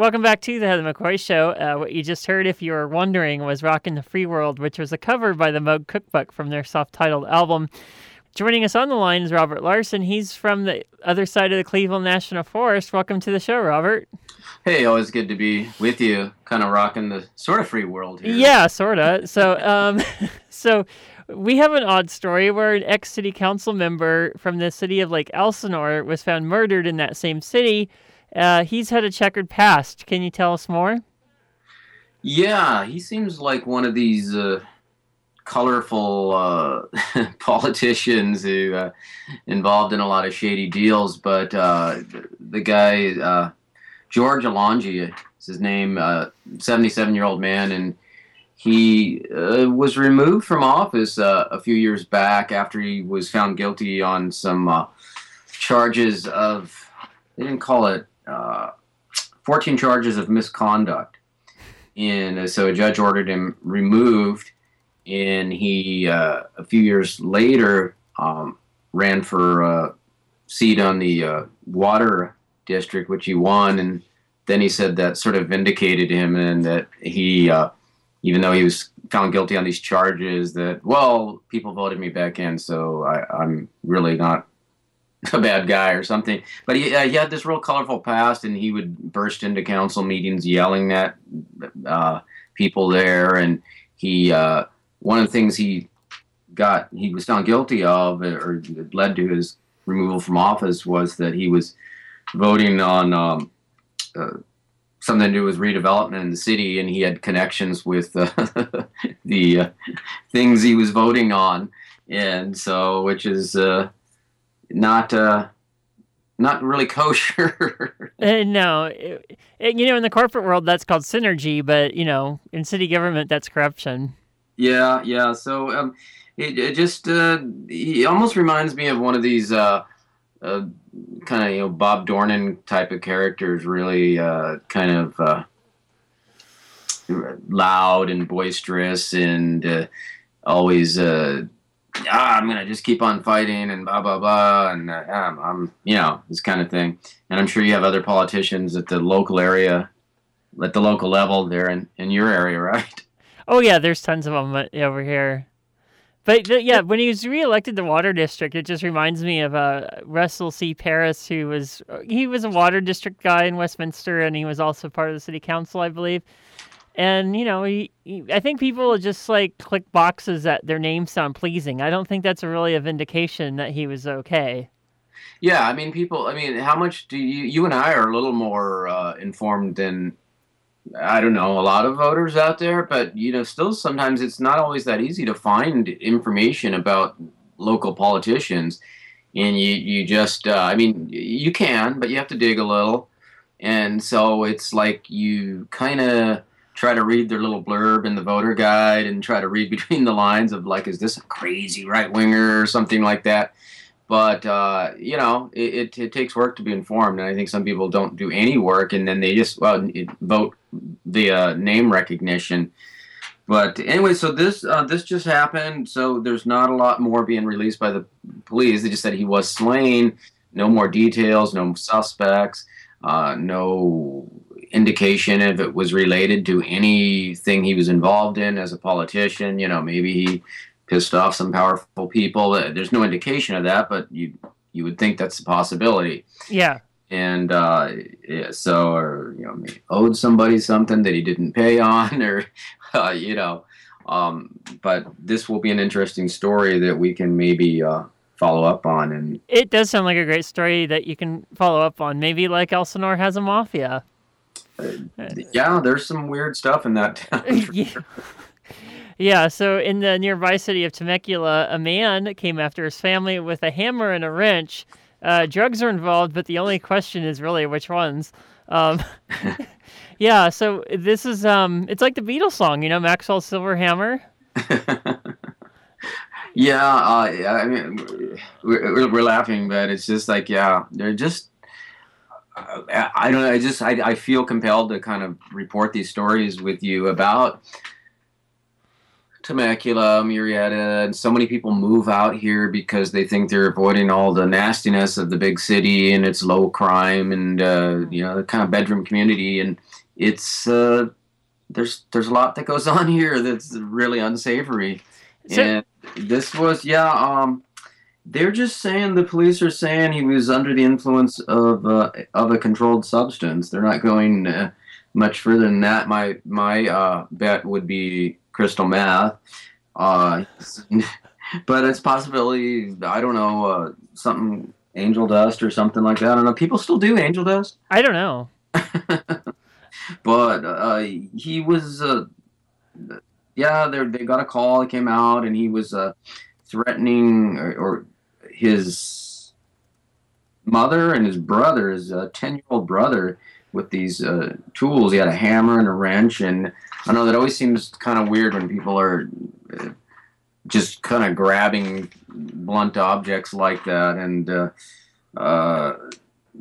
Welcome back to the Heather McCoy Show. Uh, what you just heard, if you were wondering, was Rockin' the Free World, which was a cover by the Moog Cookbook from their self titled album. Joining us on the line is Robert Larson. He's from the other side of the Cleveland National Forest. Welcome to the show, Robert. Hey, always good to be with you. Kind of rocking the sort of free world here. Yeah, sort of. So, um, so we have an odd story where an ex city council member from the city of Lake Elsinore was found murdered in that same city. Uh, he's had a checkered past. Can you tell us more? Yeah, he seems like one of these uh, colorful uh, politicians who uh, involved in a lot of shady deals. But uh, the guy, uh, George Alongi, is his name, 77 year old man, and he uh, was removed from office uh, a few years back after he was found guilty on some uh, charges of, they didn't call it, uh, 14 charges of misconduct. And uh, so a judge ordered him removed, and he, uh, a few years later, um, ran for a seat on the water district, which he won. And then he said that sort of vindicated him and that he even though he was found guilty on these charges, that well, people voted me back in, so I, am really not a bad guy or something. But he, uh, he had this real colorful past, and he would burst into council meetings yelling at uh, people there, and he uh, one of the things he got he was found guilty of, or led to his removal from office, was that he was voting on. Um, uh, something to do with redevelopment in the city, and he had connections with uh, the uh, things he was voting on, and so which is not uh, not really kosher. Uh, no, it, it, you know, in the corporate world, that's called synergy, but you know, in city government, that's corruption. Yeah, yeah. So um, it, it just uh, he almost reminds me of one of these uh, kind of you know Bob Dornan type of characters, really uh, kind of uh, loud and boisterous, and uh, always uh, ah, I'm gonna just keep on fighting and blah blah blah, and uh, I'm, I'm you know this kind of thing. And I'm sure you have other politicians at the local area, at the local level there in in your area, right? Oh yeah, there's tons of them over here. But the, yeah, when he was reelected the water district, it just reminds me of uh, Russell C. Parris, who was he was a water district guy in Westminster, and he was also part of the city council, I believe. And you know, he, he, I think people just like click boxes that their names sound pleasing. I don't think that's really a vindication that he was okay. Yeah, I mean, people. I mean, how much do you? You and I are a little more uh, informed than I don't know, a lot of voters out there, but you know, still sometimes it's not always that easy to find information about local politicians. And you, you just, uh, I mean, you can, but you have to dig a little. And so it's like you kind of try to read their little blurb in the voter guide and try to read between the lines of like, is this a crazy right winger or something like that? but uh, you know it, it, it, takes work to be informed and i think some people don't do any work and then they just well vote via name recognition. But anyway so this uh, this just happened so there's not a lot more being released by the police. They just said he was slain. No more details no suspects uh, no indication if it was related to anything he was involved in as a politician you know maybe he pissed off some powerful people. Uh, there's no indication of that, but you you would think that's a possibility. Yeah. And uh, yeah, so, or you know, owed somebody something that he didn't pay on, or uh, you know, um, but this will be an interesting story that we can maybe uh, follow up on. And it does sound like a great story that you can follow up on. Maybe like Elsinore has a mafia. Yeah, there's some weird stuff in that town. yeah. Yeah, so in the nearby city of Temecula, a man came after his family with a hammer and a wrench. Uh, drugs are involved, but the only question is really which ones. Um, yeah, so this is um, it's like the Beatles song, you know, Maxwell Silver Hammer. yeah, uh, I mean, we're, we're laughing, but it's just like, yeah, they're just I don't know. I just I, I feel compelled to kind of report these stories with you about Temecula, Murrieta, and so many people move out here because they think they're avoiding all the nastiness of the big city and its low crime and uh, you know the kind of bedroom community. And it's uh, there's there's a lot that goes on here that's really unsavory. So- and this was yeah. Um, they're just saying the police are saying he was under the influence of uh, of a controlled substance. They're not going uh, much further than that. My my uh, bet would be crystal meth. Uh, but it's possibility. I don't know uh, something angel dust or something like that. I don't know. People still do angel dust, I don't know. but uh, he was. Uh, yeah, they they got a call. He came out and he was uh, threatening or, or his mother and his brother, his ten year old brother, with these uh, tools. He had a hammer and a wrench, and I know that always seems kind of weird when people are uh, just kind of grabbing blunt objects like that. And uh, uh,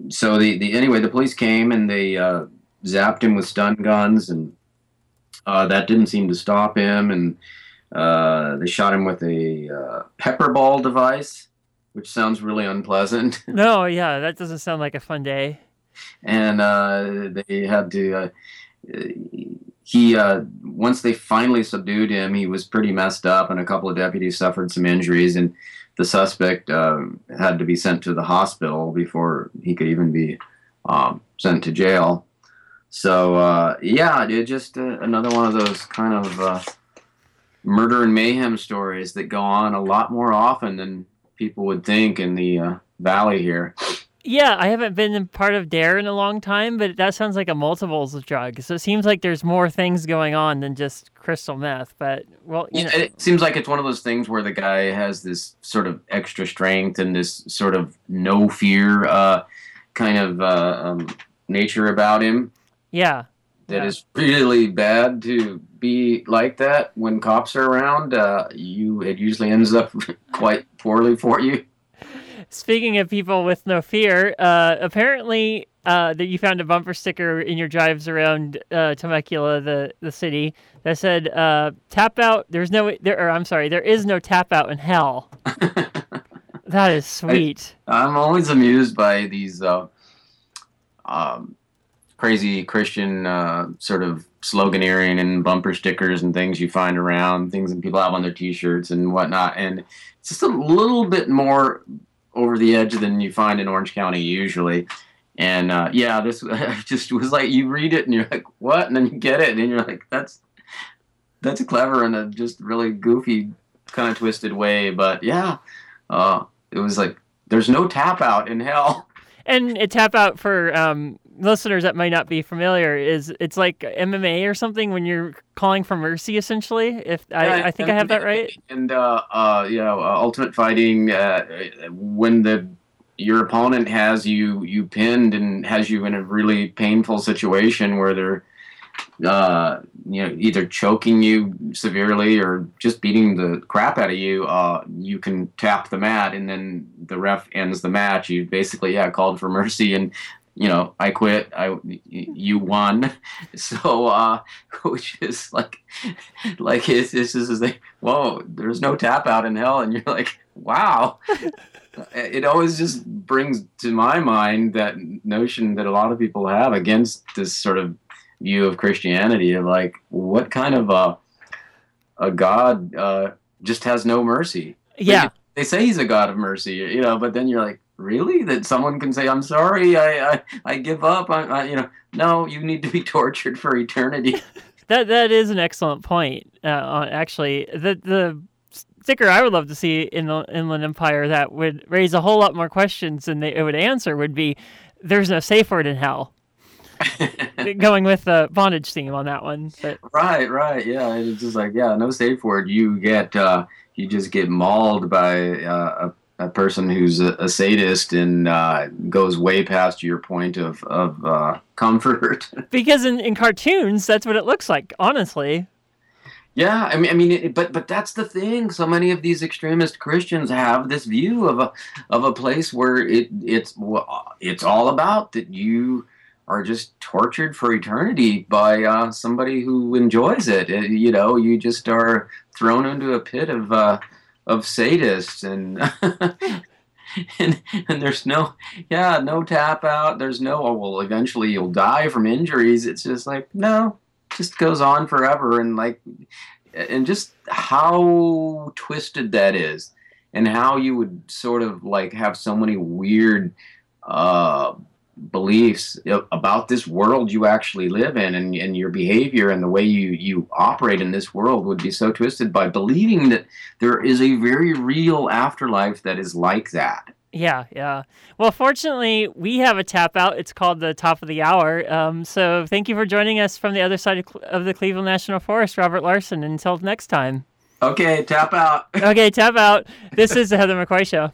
so the, the anyway, the police came and they uh, zapped him with stun guns, and uh, that didn't seem to stop him. And uh, they shot him with a uh, pepper ball device, which sounds really unpleasant. No, yeah, that doesn't sound like a fun day. and uh, they had to. Uh, he uh, once they finally subdued him, he was pretty messed up, and a couple of deputies suffered some injuries, and the suspect uh, had to be sent to the hospital before he could even be um, sent to jail. So uh, yeah, it just uh, another one of those kind of uh, murder and mayhem stories that go on a lot more often than people would think in the uh, valley here. Yeah, I haven't been part of Dare in a long time, but that sounds like a multiples of drugs. So it seems like there's more things going on than just crystal meth. But well, you know, it seems like it's one of those things where the guy has this sort of extra strength and this sort of no fear uh, kind of uh, um, nature about him yeah, that Yeah. is really bad to be like that when cops are around. Uh, you it usually ends up quite poorly for you. Speaking of people with no fear, uh, apparently uh, that you found a bumper sticker in your drives around uh, Temecula, the the city, that said uh, "tap out." There's no there. Or I'm sorry, there is no tap out in hell. That is sweet. I'm always amused by these uh, um, crazy Christian uh, sort of sloganeering and bumper stickers and things you find around, things that people have on their T-shirts and whatnot. And it's just a little bit more over the edge than you find in Orange County usually. And uh, yeah, this just was like you read it and you're like, what? And then you get it and you're like, that's that's clever in a just really goofy kind of twisted way. But yeah, uh, it was like there's no tap out in hell. And a tap out for um, listeners that might not be familiar is it's like MMA or something when you're calling for mercy, essentially. If I, I think I have that right. And uh, uh, you know, uh, ultimate fighting uh, when the your opponent has you you pinned and has you in a really painful situation where they're uh, you know either choking you severely or just beating the crap out of you. Uh, you can tap the mat and then the ref ends the match. You basically yeah called for mercy and you know, I quit. I you won. So, uh, which is like, like it's it's just like, whoa, there's no tap out in hell, and you're like, wow. it always just brings to my mind that notion that a lot of people have against this sort of view of Christianity of like, what kind of a a God uh, just has no mercy? Yeah. They say he's a God of mercy, you know, but then you're like, really that someone can say i'm sorry i i, I give up I, I you know no you need to be tortured for eternity That that is an excellent point. Uh, actually, the the sticker I would love to see in the Inland Empire that would raise a whole lot more questions than they, it would answer would be, "There's no safe word in hell." Going with the bondage theme on that one, but right right yeah it's just like yeah no safe word you get uh you just get mauled by uh, a, a person who's a, a sadist and uh, goes way past your point of of uh, comfort because in, in cartoons that's what it looks like. Honestly, Yeah, I mean, I mean, it, but but that's the thing. So many of these extremist Christians have this view of a of a place where it it's it's all about that you are just tortured for eternity by uh, somebody who enjoys it. it. You know, you just are thrown into a pit of uh, of sadists and. and, and there's no yeah no tap out there's no oh well eventually you'll die from injuries it's just like no just goes on forever and like and just how twisted that is and how you would sort of like have so many weird uh, beliefs about this world you actually live in and, and your behavior and the way you, you operate in this world would be so twisted by believing that there is a very real afterlife that is like that. Yeah, yeah. Well, fortunately, we have a tap out. It's called the top of the hour. Um, so thank you for joining us from the other side of, of the Cleveland National Forest, Robert Larson. Until next time. Okay, tap out. okay, tap out. This is the Heather McCoy Show.